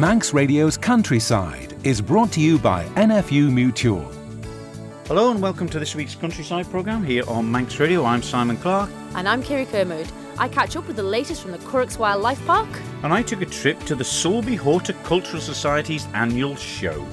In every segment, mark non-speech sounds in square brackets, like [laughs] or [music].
Manx Radio's Countryside is brought to you by NFU Mutual. Hello and welcome to this week's Countryside programme here on Manx Radio. I'm Simon Clark. And I'm Kiri Kermode. I catch up with the latest from the Curraghs Wildlife Park. And I took a trip to the Sulby Horticultural Society's annual show.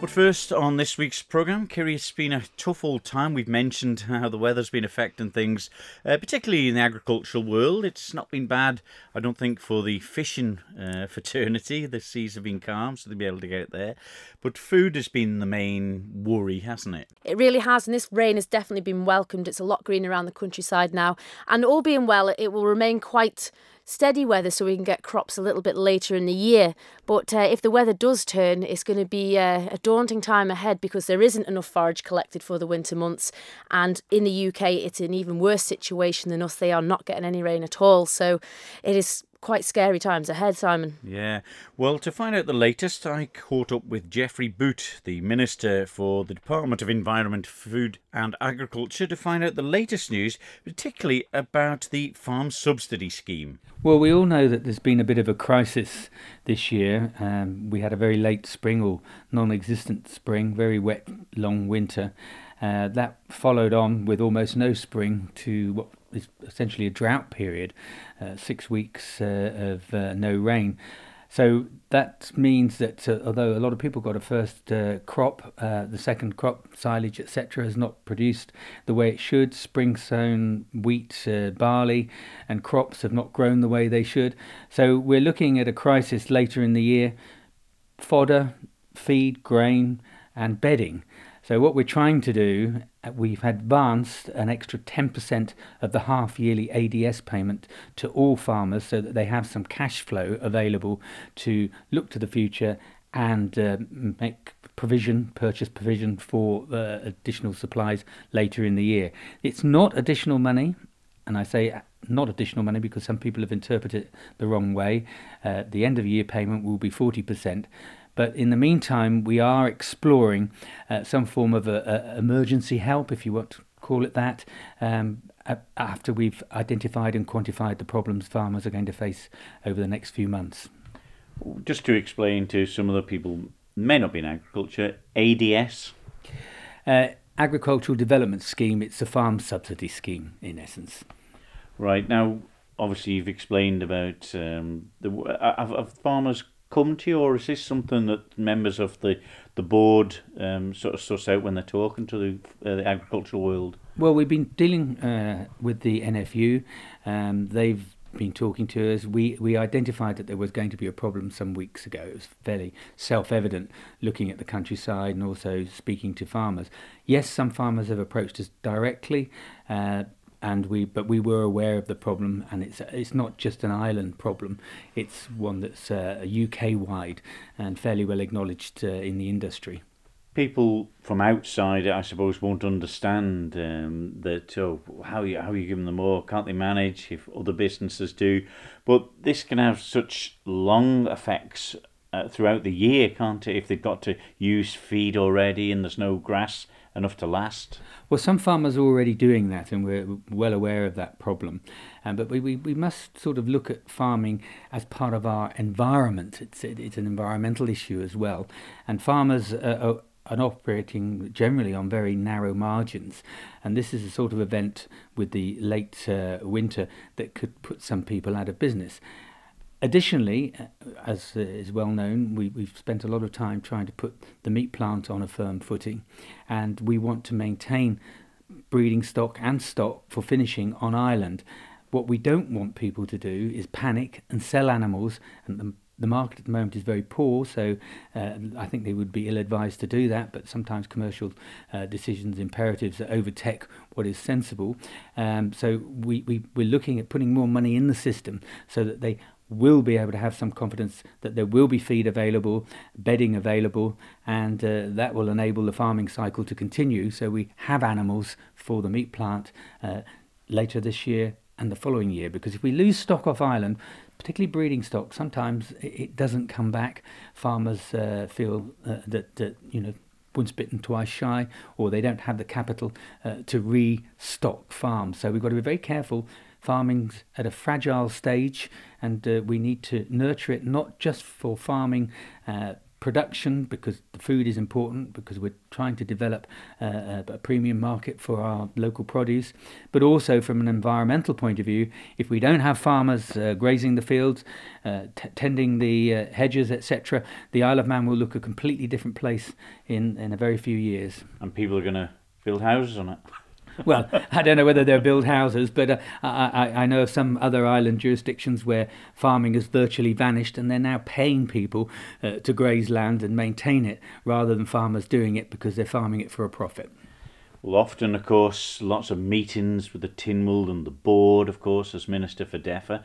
But first, on this week's programme, Kiri, it's been a tough old time. We've mentioned how the weather's been affecting things, uh, particularly in the agricultural world. It's not been bad, I don't think, for the fishing uh, [laughs] fraternity. The seas have been calm, so they'll be able to get there. But food has been the main worry, hasn't it? It really has, and this rain has definitely been welcomed. It's a lot green around the countryside now, and all being well, it will remain quite steady weather so we can get crops a little bit later in the year. But uh, if the weather does turn, it's going to be uh, a daunting time ahead because there isn't enough forage collected for the winter months. And in the UK, it's an even worse situation than us. They are not getting any rain at all. So it is quite scary times ahead, Simon. Yeah. Well, to find out the latest, I caught up with Geoffrey Boot, the Minister for the Department of Environment, Food and Agriculture, to find out the latest news, particularly about the farm subsidy scheme. Well, we all know that there's been a bit of a crisis this year. Um, we had a very late spring or non existent spring, very wet, long winter. Uh, that followed on with almost no spring to what is essentially a drought period, uh, six weeks uh, of uh, no rain. So that means that uh, although a lot of people got a first uh, crop, uh, the second crop, silage, etc., has not produced the way it should. Spring sown wheat, barley, and crops have not grown the way they should. So we're looking at a crisis later in the year. Fodder, feed, grain, and bedding. So what we're trying to do, uh, we've advanced an extra 10% of the half yearly ADS payment to all farmers so that they have some cash flow available to look to the future and uh, make provision, purchase provision for uh, additional supplies later in the year. It's not additional money, and I say uh, not additional money because some people have interpreted it the wrong way. Uh, the end of year payment will be 40%, but in the meantime, we are exploring uh, some form of a, a emergency help, if you want to call it that, um, after we've identified and quantified the problems farmers are going to face over the next few months. Just to explain to some of the people may not be in agriculture, ADS. Uh, Agricultural Development Scheme. It's a farm subsidy scheme in essence. Right now, obviously, you've explained about um, the have, have farmers come to you, or is this something that members of the the board um, sort of suss out when they're talking to the, uh, the agricultural world? Well, we've been dealing uh, with the NFU. Um, they've been talking to us. We we identified that there was going to be a problem some weeks ago. It was fairly self-evident looking at the countryside and also speaking to farmers. Yes, some farmers have approached us directly. Uh, and we but we were aware of the problem and it's it's not just an island problem. It's one that's uh, UK wide and fairly well acknowledged uh, in the industry. People from outside I suppose won't understand um, that oh, how you how you give them more? Can't they manage if other businesses do? But this can have such long effects uh, throughout the year can't it if they've got to use feed already and there's no grass enough to last? Well, some farmers are already doing that, and we're well aware of that problem. Um, but we, we, we must sort of look at farming as part of our environment. It's, it's an environmental issue as well. And farmers are, are operating generally on very narrow margins. And this is a sort of event with the late uh, winter that could put some people out of business. Additionally, uh, as uh, is well known, we, we've spent a lot of time trying to put the meat plant on a firm footing, and we want to maintain breeding stock and stock for finishing on island. What we don't want people to do is panic and sell animals, and the, the market at the moment is very poor, so uh, I think they would be ill advised to do that. But sometimes commercial uh, decisions, imperatives overtake what is sensible. Um, so we, we, we're looking at putting more money in the system so that they will be able to have some confidence that there will be feed available, bedding available, and uh, that will enable the farming cycle to continue. So we have animals for the meat plant uh, later this year and the following year. Because if we lose stock off island, particularly breeding stock, sometimes it doesn't come back. Farmers uh, feel uh, that, that you know once bitten, twice shy, or they don't have the capital uh, to restock farms. So we've got to be very careful farming's at a fragile stage, and uh, we need to nurture it not just for farming. Uh, production because the food is important because we're trying to develop uh, a premium market for our local produce but also from an environmental point of view if we don't have farmers uh, grazing the fields uh, t- tending the uh, hedges etc the Isle of Man will look a completely different place in in a very few years and people are going to build houses on it well, I don't know whether they'll build houses, but uh, I, I know of some other island jurisdictions where farming has virtually vanished and they're now paying people uh, to graze land and maintain it rather than farmers doing it because they're farming it for a profit. Well, often, of course, lots of meetings with the Tynwald and the board, of course, as Minister for DEFA.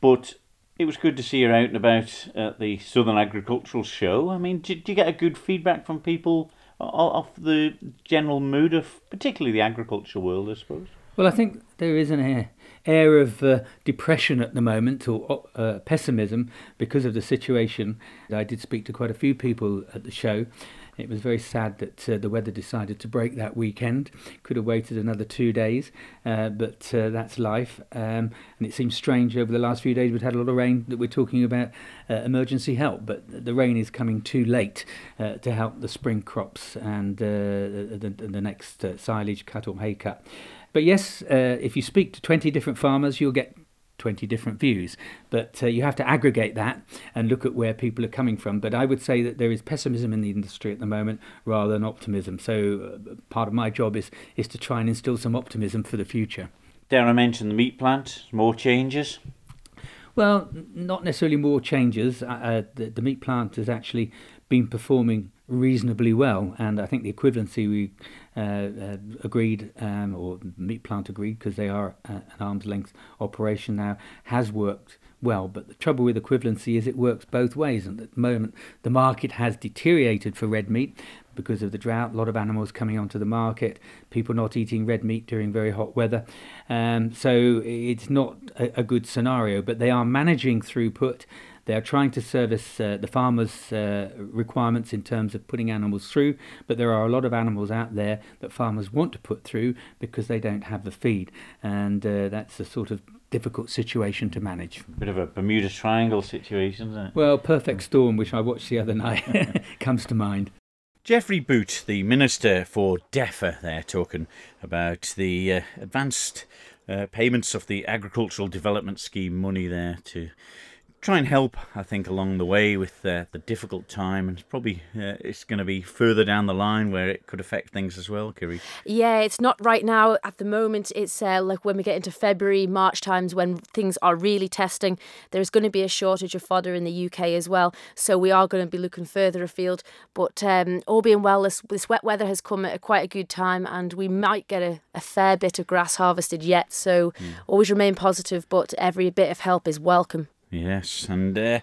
But it was good to see you out and about at the Southern Agricultural Show. I mean, did you get a good feedback from people of the general mood of particularly the agriculture world, I suppose? Well, I think there is an air, of uh, depression at the moment or uh, pessimism because of the situation. I did speak to quite a few people at the show, it was very sad that uh, the weather decided to break that weekend. Could have waited another two days, uh, but uh, that's life. Um, and it seems strange over the last few days we've had a lot of rain that we're talking about uh, emergency help, but the rain is coming too late uh, to help the spring crops and uh, the, the next silage cut or hay cut. But yes, if you speak to 20 different farmers, you'll get 20 different views. But uh, you have to aggregate that and look at where people are coming from. But I would say that there is pessimism in the industry at the moment rather than optimism. So uh, part of my job is, is to try and instill some optimism for the future. Darren mentioned the meat plant, more changes. Well, not necessarily more changes. Uh, uh, the, the meat plant has actually been performing reasonably well, and I think the equivalency we uh, uh, agreed, um, or Meat Plant agreed, because they are uh, an arm's length operation now, has worked well. But the trouble with equivalency is it works both ways, and at the moment the market has deteriorated for red meat because of the drought. A lot of animals coming onto the market, people not eating red meat during very hot weather. Um, so it's not a, a good scenario, but they are managing throughput they are trying to service uh, the farmers' uh, requirements in terms of putting animals through, but there are a lot of animals out there that farmers want to put through because they don't have the feed, and uh, that's a sort of difficult situation to manage. Bit of a Bermuda Triangle situation, isn't it? Well, Perfect Storm, which I watched the other night, [laughs] comes to mind. Geoffrey Boot, the Minister for DEFA, there talking about the uh, advanced uh, payments of the Agricultural Development Scheme money there to try and help, I think, along the way with uh, the difficult time, and it's probably uh, it's going to be further down the line where it could affect things as well, Kiri. Yeah, it's not right now at the moment. It's uh, like when we get into February, March times when things are really testing. There's going to be a shortage of fodder in the UK as well, so we are going to be looking further afield. But um, all being well, this, this wet weather has come at a quite a good time, and we might get a, a fair bit of grass harvested yet. So mm. always remain positive, but every bit of help is welcome. Yes, and uh,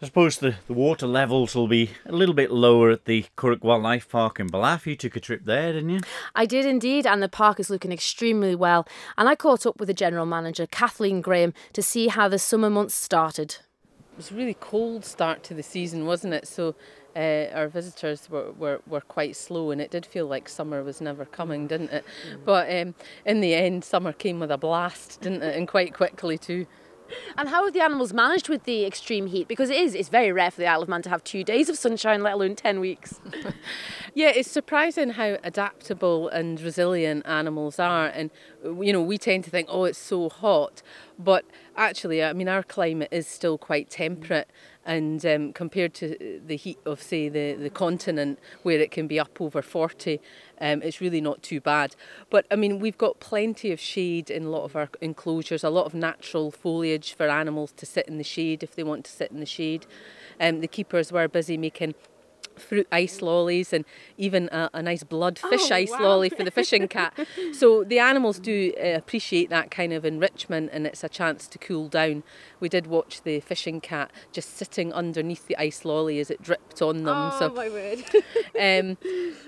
I suppose the, the water levels will be a little bit lower at the Curragh Wildlife Park in Ballaugh. You took a trip there, didn't you? I did indeed, and the park is looking extremely well. And I caught up with the general manager, Kathleen Graham, to see how the summer months started. It was a really cold start to the season, wasn't it? So uh, our visitors were, were, were quite slow, and it did feel like summer was never coming, didn't it? Mm. But um, in the end, summer came with a blast, didn't it? And quite quickly, too. And how have the animals managed with the extreme heat? Because it is, it's very rare for the Isle of Man to have two days of sunshine, let alone 10 weeks. [laughs] yeah, it's surprising how adaptable and resilient animals are. And, you know, we tend to think, oh, it's so hot. But actually, I mean, our climate is still quite temperate and um, compared to the heat of say the, the continent where it can be up over 40 um, it's really not too bad. But I mean we've got plenty of shade in a lot of our enclosures a lot of natural foliage for animals to sit in the shade if they want to sit in the shade. Um, the keepers were busy making fruit ice lollies and even a, a nice blood fish oh, ice wow. lolly for the fishing cat. so the animals do uh, appreciate that kind of enrichment and it's a chance to cool down. We did watch the fishing cat just sitting underneath the ice lolly as it dripped on them. Oh so, my word. [laughs] um,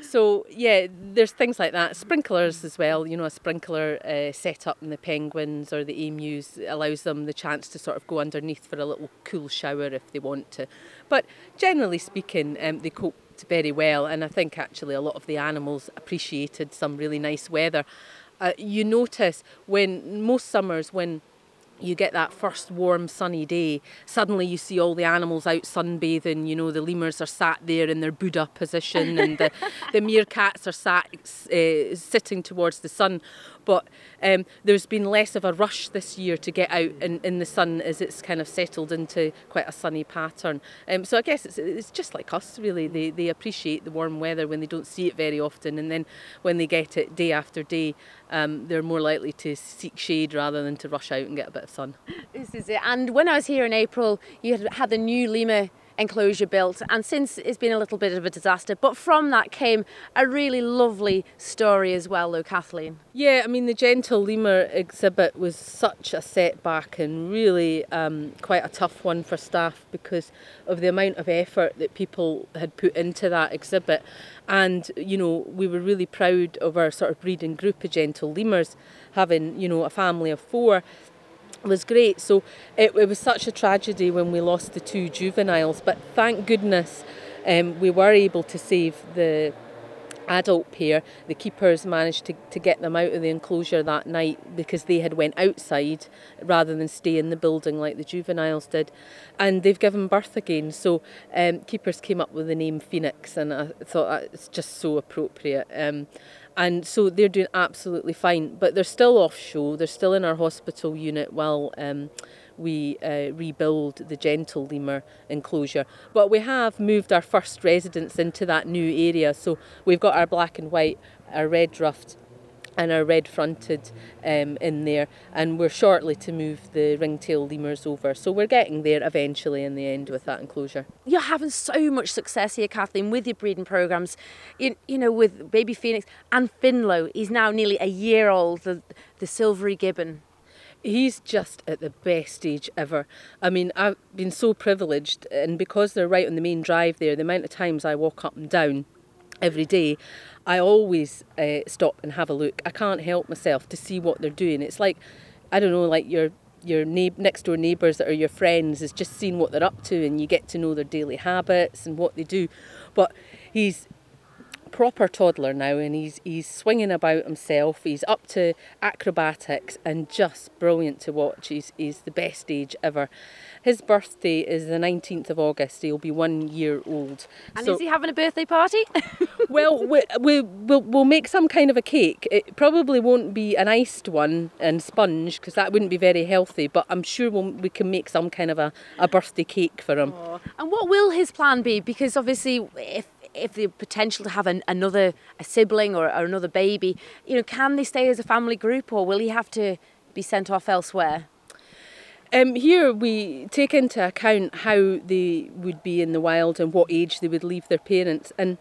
so yeah, there's things like that. Sprinklers as well. You know, a sprinkler uh, set up in the penguins or the emus allows them the chance to sort of go underneath for a little cool shower if they want to. But generally speaking, um, they coped very well, and I think actually a lot of the animals appreciated some really nice weather. uh, you notice when most summers when you get that first warm sunny day suddenly you see all the animals out sunbathing you know the lemurs are sat there in their buddha position and the, the [laughs] meerkats are sat uh, sitting towards the sun but um, there's been less of a rush this year to get out in, in the sun as it's kind of settled into quite a sunny pattern. Um, so I guess it's, it's just like us, really. They, they appreciate the warm weather when they don't see it very often, and then when they get it day after day, um, they're more likely to seek shade rather than to rush out and get a bit of sun. This is it. And when I was here in April, you had had the new lemur enclosure built, and since it's been a little bit of a disaster. But from that came a really lovely story as well, though, Kathleen. Yeah, I mean, the Gentle Lemur exhibit was such a setback and really um, quite a tough one for staff because of the amount of effort that people had put into that exhibit. And, you know, we were really proud of our sort of breeding group of Gentle Lemurs, having, you know, a family of four was great. So it, it was such a tragedy when we lost the two juveniles, but thank goodness um, we were able to save the adult pair. The keepers managed to, to get them out of the enclosure that night because they had went outside rather than stay in the building like the juveniles did. And they've given birth again. So um, keepers came up with the name Phoenix and I thought it's just so appropriate. Um, and so they're doing absolutely fine. But they're still off show. They're still in our hospital unit while um, we uh, rebuild the gentle lemur enclosure. But we have moved our first residents into that new area. So we've got our black and white, our red ruffed, and our red fronted um, in there. And we're shortly to move the ringtail lemurs over. So we're getting there eventually in the end with that enclosure. You're having so much success here kathleen with your breeding programs. You, you know with baby phoenix and finlo he's now nearly a year old the, the silvery gibbon. He's just at the best stage ever. I mean, I've been so privileged, and because they're right on the main drive there, the amount of times I walk up and down every day, I always uh, stop and have a look. I can't help myself to see what they're doing. It's like, I don't know, like your your next door neighbours that are your friends is just seeing what they're up to, and you get to know their daily habits and what they do. But he's proper toddler now and he's he's swinging about himself he's up to acrobatics and just brilliant to watch he's, he's the best age ever his birthday is the 19th of august he'll be one year old. And so, is he having a birthday party? [laughs] Well we, we, we'll, we'll make some kind of a cake. It probably won't be an iced one and sponge because that wouldn't be very healthy but i'm sure we'll, we can make some kind of a, a birthday cake for him. Aww. and what will his plan be? Because obviously if if the potential to have an, another a sibling or, or another baby, you know, can they stay as a family group or will he have to be sent off elsewhere? Um, here we take into account how they would be in the wild and what age they would leave their parents. And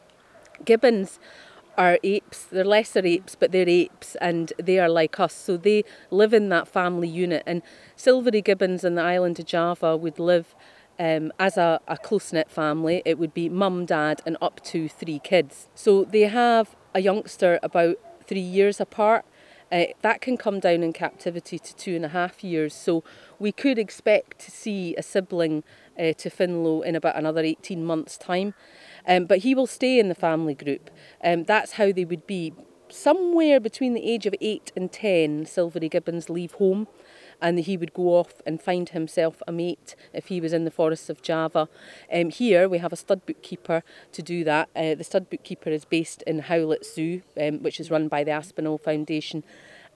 gibbons are apes, they're lesser apes, but they're apes and they are like us. So they live in that family unit. And silvery gibbons in the island of Java would live um, as a, a close knit family, it would be mum, dad, and up to three kids. So they have a youngster about three years apart. Uh, that can come down in captivity to two and a half years. So we could expect to see a sibling uh, to Finlo in about another 18 months' time. Um, but he will stay in the family group. Um, that's how they would be. Somewhere between the age of 8 and 10, Silvery Gibbons leave home and he would go off and find himself a mate if he was in the forests of Java. Um, here we have a stud bookkeeper to do that. Uh, the stud bookkeeper is based in Howletts Zoo, um, which is run by the Aspinall Foundation.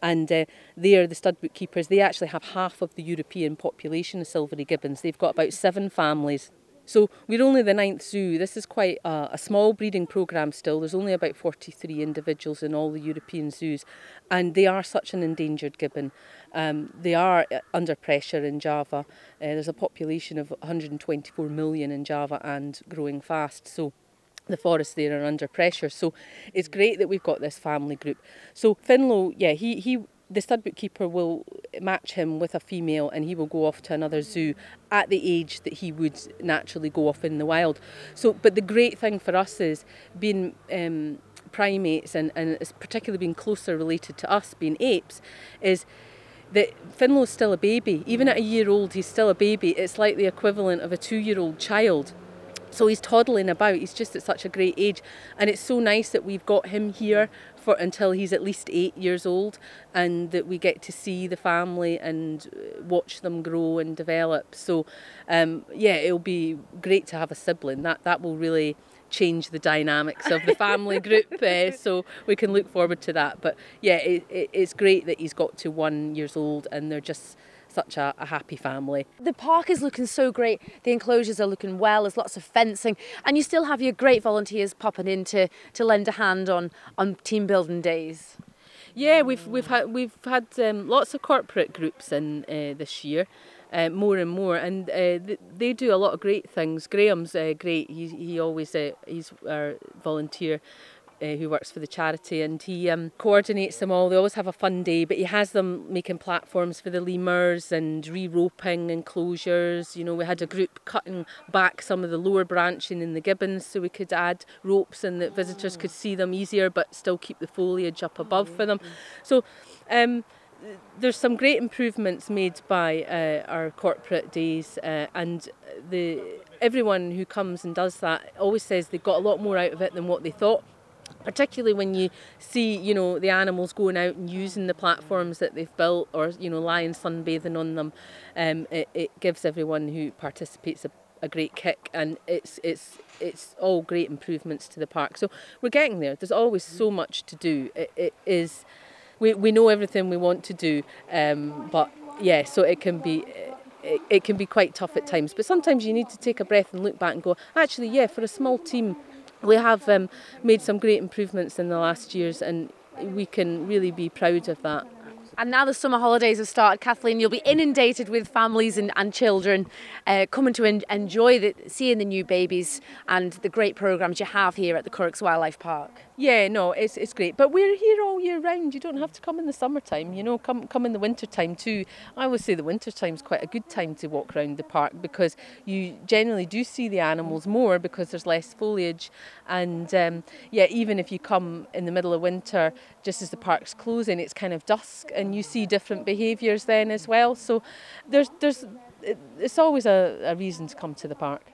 And uh, they are the stud bookkeepers. They actually have half of the European population of silvery gibbons. They've got about seven families so we're only the ninth zoo. This is quite a, a, small breeding programme still. There's only about 43 individuals in all the European zoos, and they are such an endangered gibbon. Um, they are uh, under pressure in Java. Uh, there's a population of 124 million in Java and growing fast. So the forests there are under pressure. So it's great that we've got this family group. So Finlo, yeah, he, he the stud bookkeeper will match him with a female and he will go off to another zoo at the age that he would naturally go off in the wild. So, but the great thing for us is being um, primates and, and particularly being closer related to us, being apes, is that Finlo's still a baby. Even at a year old, he's still a baby. It's like the equivalent of a two year old child. So he's toddling about. He's just at such a great age, and it's so nice that we've got him here for until he's at least eight years old, and that we get to see the family and uh, watch them grow and develop. So, um, yeah, it'll be great to have a sibling. That that will really change the dynamics of the family [laughs] group. Uh, so we can look forward to that. But yeah, it, it, it's great that he's got to one years old, and they're just such a, a, happy family. The park is looking so great. The enclosures are looking well. There's lots of fencing, and you still have your great volunteers popping in to, to lend a hand on on team building days. Yeah, we've we've had we've had um, lots of corporate groups in uh, this year. Uh, more and more, and uh, they do a lot of great things. Graham's uh, great; he he always uh, he's our volunteer uh, who works for the charity, and he um, coordinates them all. They always have a fun day, but he has them making platforms for the lemurs and re-roping enclosures. You know, we had a group cutting back some of the lower branching in the gibbons so we could add ropes and that visitors could see them easier, but still keep the foliage up above for them. So. Um, there's some great improvements made by uh, our corporate days, uh, and the everyone who comes and does that always says they got a lot more out of it than what they thought particularly when you see you know the animals going out and using the platforms that they've built or you know lying sunbathing on them um, it, it gives everyone who participates a, a great kick and it's it's it's all great improvements to the park. So we're getting there. There's always so much to do. It, it is we, we know everything we want to do um, but yeah so it can be it, it can be quite tough at times. But sometimes you need to take a breath and look back and go actually yeah for a small team we have um, made some great improvements in the last years and we can really be proud of that. And now the summer holidays have started, Kathleen. You'll be inundated with families and, and children uh, coming to en- enjoy the, seeing the new babies and the great programs you have here at the Curraghs Wildlife Park. Yeah, no, it's it's great. But we're here all year round. You don't have to come in the summertime. You know, come come in the winter time too. I always say the winter time is quite a good time to walk around the park because you generally do see the animals more because there's less foliage. And um, yeah, even if you come in the middle of winter, just as the park's closing, it's kind of dusk, and you see different behaviours then as well. So there's there's it's always a, a reason to come to the park.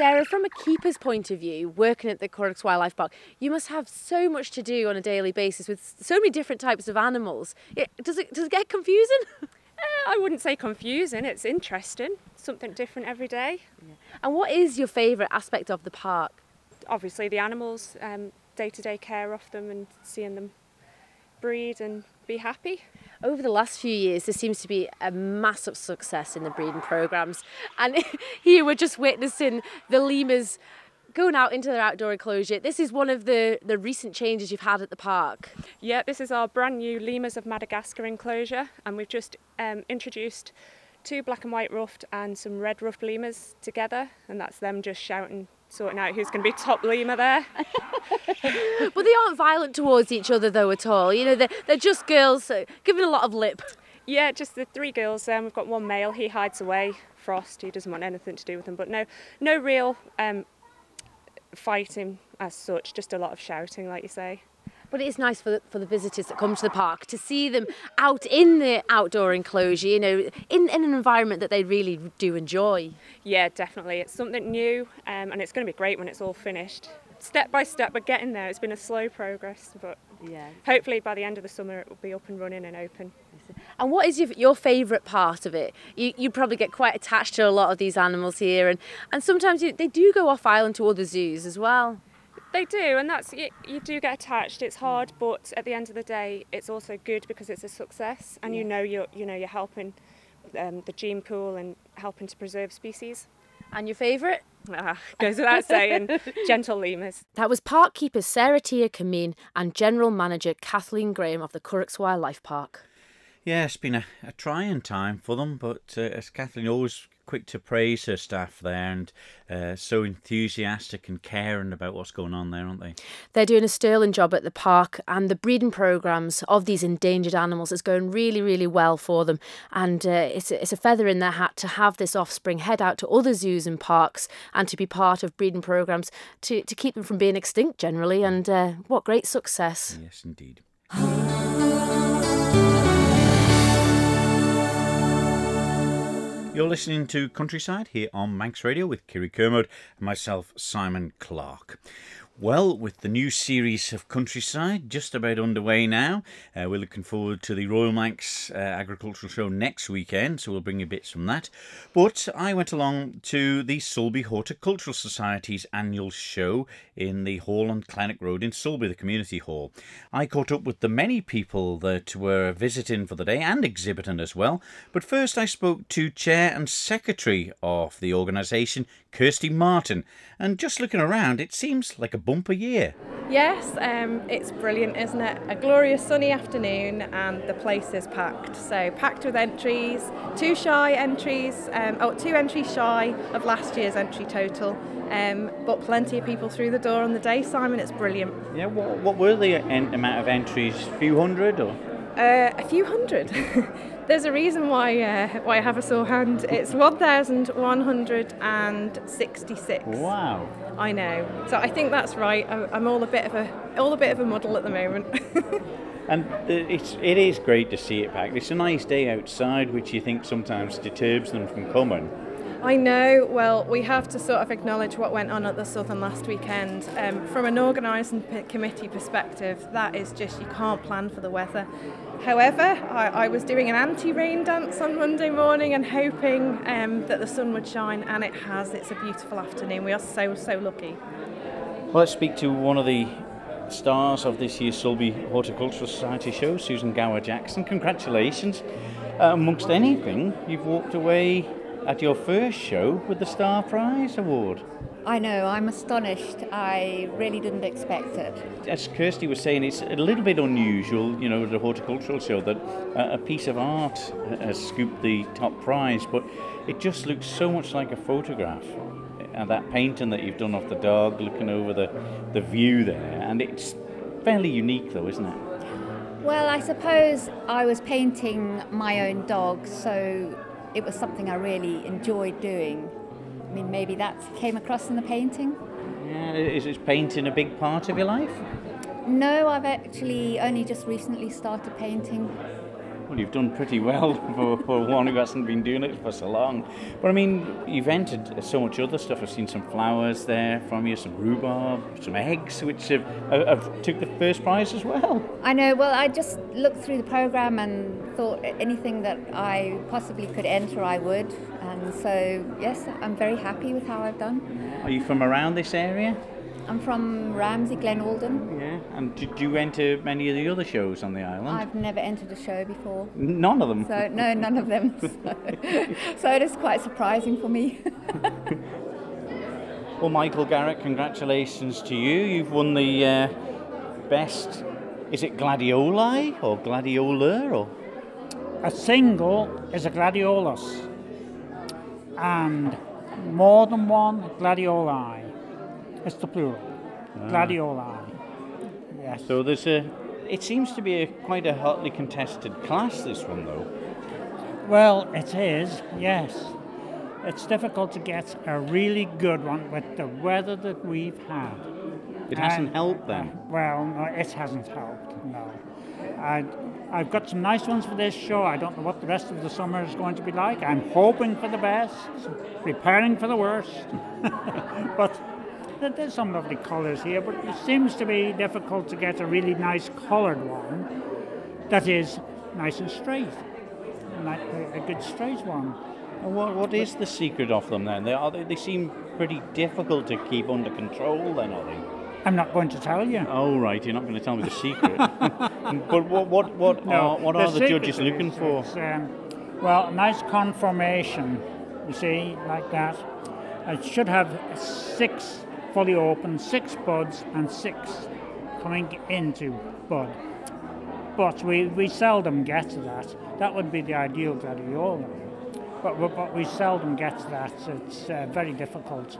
Sarah, from a keeper's point of view, working at the Curraghs Wildlife Park, you must have so much to do on a daily basis with so many different types of animals. It, does it does it get confusing? [laughs] Uh, I wouldn't say confusing. It's interesting. Something different every day. Yeah. And what is your favourite aspect of the park? Obviously, the animals, day to day care of them, and seeing them breed and be happy over the last few years, there seems to be a massive success in the breeding programs. And [laughs] here we're just witnessing the lemurs going out into their outdoor enclosure. This is one of the, the recent changes you've had at the park. Yeah, this is our brand new Lemurs of Madagascar enclosure, and we've just um, introduced two black and white ruffed and some red ruffed lemurs together, and that's them just shouting sorting out who's going to be top lemur there. [laughs] but they aren't violent towards each other though at all. You know, they're, they're just girls uh, giving a lot of lip. Yeah, just the three girls. Um, we've got one male. He hides away. Frost. He doesn't want anything to do with them. But no, no real um, fighting as such. Just a lot of shouting, like you say. But it is nice for the, for the visitors that come to the park to see them out in the outdoor enclosure, you know, in, in an environment that they really do enjoy. Yeah, definitely. It's something new um, and it's going to be great when it's all finished. Step by step, we're getting there. It's been a slow progress, but yeah. hopefully by the end of the summer it will be up and running and open. And what is your, your favourite part of it? You, you probably get quite attached to a lot of these animals here, and, and sometimes you, they do go off island to other zoos as well. They do, and that's you, you, do get attached. It's hard, but at the end of the day, it's also good because it's a success, and you know you're you know you're helping um, the gene pool and helping to preserve species. And your favourite? Ah, goes without saying, [laughs] gentle lemurs. That was park keeper Sarah Tia Kameen and general manager Kathleen Graham of the Curraghs Wildlife Park. Yeah, it's been a, a trying time for them, but uh, as Kathleen always quick to praise her staff there and uh, so enthusiastic and caring about what's going on there, aren't they? They're doing a sterling job at the park, and the breeding programs of these endangered animals is going really, really well for them. And uh, it's, a, it's a feather in their hat to have this offspring head out to other zoos and parks and to be part of breeding programs to, to keep them from being extinct generally. And uh, what great success! Yes, indeed. You're listening to Countryside here on Manx Radio with Kiri Kermode and myself, Simon Clark. Well, with the new series of Countryside just about underway now, uh, we're looking forward to the Royal Manx uh, Agricultural Show next weekend, so we'll bring you bits from that. But I went along to the Sulby Horticultural Society's annual show in the hall on Clannock Road in Sulby, the community hall. I caught up with the many people that were visiting for the day and exhibiting as well. But first, I spoke to Chair and Secretary of the organisation, Kirsty Martin, and just looking around, it seems like a bumper year. Yes, um, it's brilliant, isn't it? A glorious sunny afternoon, and the place is packed. So packed with entries, two shy entries, um, oh, two entries shy of last year's entry total. Um, but plenty of people through the door on the day, Simon. It's brilliant. Yeah, what, what were the en- amount of entries? A few hundred or? Uh, a few hundred. [laughs] There's a reason why uh, why I have a sore hand. It's 1,166. Wow. I know. So I think that's right. I'm all a bit of a all a bit of a muddle at the moment. [laughs] And it's it is great to see it packed. It's a nice day outside, which you think sometimes deters them from coming. I know. Well, we have to sort of acknowledge what went on at the Southern last weekend. Um, from an organising committee perspective, that is just you can't plan for the weather. However, I, I was doing an anti-rain dance on Monday morning and hoping um, that the sun would shine, and it has. It's a beautiful afternoon. We are so so lucky. Well, let's speak to one of the stars of this year's Sulby Horticultural Society show, Susan Gower Jackson. Congratulations. Uh, amongst anything, you've walked away at your first show with the Star Prize Award. I know, I'm astonished. I really didn't expect it. As Kirsty was saying, it's a little bit unusual, you know, at a horticultural show that a piece of art has scooped the top prize, but it just looks so much like a photograph. And that painting that you've done of the dog looking over the, the view there, and it's fairly unique though, isn't it? Well, I suppose I was painting my own dog, so it was something I really enjoyed doing. I mean, maybe that came across in the painting. Yeah, is, is painting a big part of your life? No, I've actually only just recently started painting. Well, you've done pretty well [laughs] for, for one who hasn't been doing it for so long. But I mean, you've entered so much other stuff. I've seen some flowers there from you, some rhubarb, some eggs, which have, have, have took the first prize as well. I know, well, I just looked through the program and thought anything that I possibly could enter, I would. And so, yes, I'm very happy with how I've done. Are you from around this area? I'm from Ramsey, Glen Auldyn. Yeah. And did you enter many of the other shows on the island? I've never entered a show before. None of them. So no, none of them. [laughs] So, so it is quite surprising for me. [laughs] Well, Michael Garrett, congratulations to you. You've won the uh, best. Is it gladioli or gladiola or? A single is a gladiolus, and more than one gladioli. It's the plural. Gladioli. Yes. So there's a. It seems to be a quite a hotly contested class. This one though. Well, it is, yes. It's difficult to get a really good one with the weather that we've had. It hasn't And- helped then. uh, well, no, it hasn't helped, no. I, I've got some nice ones for this show. I don't know what the rest of the summer is going to be like. I'm hoping for the best, preparing for the worst. [laughs] but there- there's some lovely colours here, but it seems to be difficult to get a really nice coloured one that is nice and straight. Like a, a good straight one. And what, what is the secret of them then? They are they, they seem pretty difficult to keep under control. Then are they? I'm not going to tell you. Oh right, you're not going to tell me the secret. [laughs] but what what what are what are the judges looking for? um, well, a nice conformation, you see, like that. It should have six fully open, six buds, and six coming into bud. But we, we seldom get to that. That would be the ideal gladiola. But, but, but we seldom get to that. It's uh, very difficult.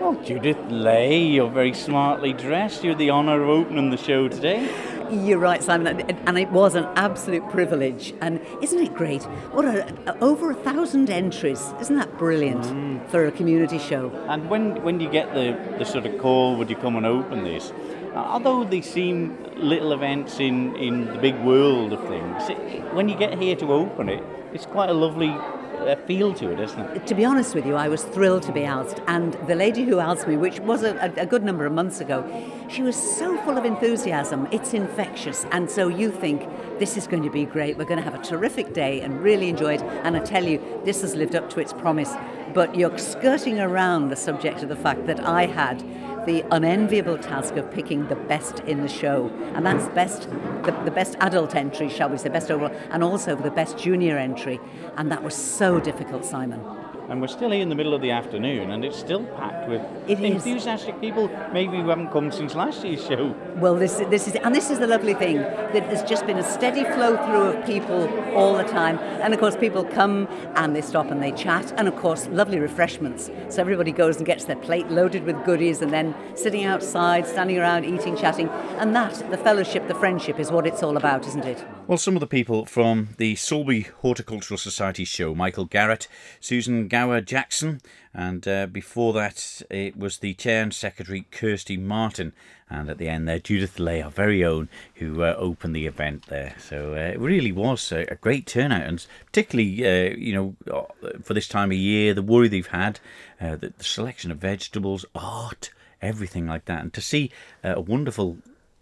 Well, Judith Lay, you're very smartly dressed. You're the honour of opening the show today. You're right, Simon, and- it was an absolute privilege. And isn't it great? What a, over a thousand entries! Isn't that brilliant mm. for a community show? And when when you get the, the sort of call? Would you come and open this? although they seem little events in, in the big world of things, it, when you get here to open it, it's quite a lovely uh, feel to it, isn't it? To be honest with you, I was thrilled to be asked, And the lady who asked me, which was a, a, good number of months ago, she was so full of enthusiasm. It's infectious. And so you think, this is going to be great. We're going to have a terrific day and really enjoy it. And I tell you, this has lived up to its promise. But you're skirting around the subject of the fact that I had the unenviable task of picking the best in the show, and that's best the, the best adult entry, shall we say, best overall, and also the best junior entry, and that was so difficult, Simon and we're still here in the middle of the afternoon, and it's still packed with it enthusiastic is. people. Maybe who haven't come since last year's show. Well, this this is and this is the lovely thing that there's just been a steady flow through of people all the time, and of course people come and they stop and they chat, and of course lovely refreshments. So everybody goes and gets their plate loaded with goodies, and then sitting outside, standing around, eating, chatting, and that the fellowship, the friendship, is what it's all about, isn't it? Well, some of the people from the Sulby Horticultural Society show, Michael Garrett, Susan. Gower Jackson, and uh, before that it was the chair and secretary Kirsty Martin, and at the end there Judith Lay, our very own, who uh, opened the event there. So uh, it really was a, a, great turnout, and particularly uh, you know uh, for this time of year, the worry they've had, uh, the, the, selection of vegetables, art, everything like that, and to see a wonderful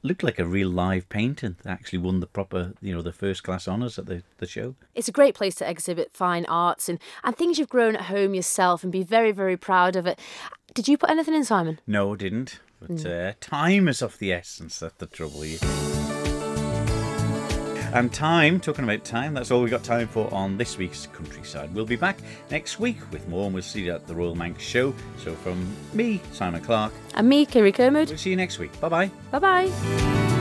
looked like a real live painting that actually won the proper, you know, the first class honours at the, the show. It's a great place to exhibit fine arts and, and things you've grown at home yourself and be very, very proud of it. Did you put anything in, Simon? No, I didn't. But mm. uh, time is of the essence. That's the trouble. You. And time, talking about time, that's all we've got time for on this week's Countryside. We'll be back next week with more, and we'll see you at the Royal Manx Show. So from me, Simon Clark. And me, Kiri Kermode. We'll see you next week. Bye bye. Bye bye.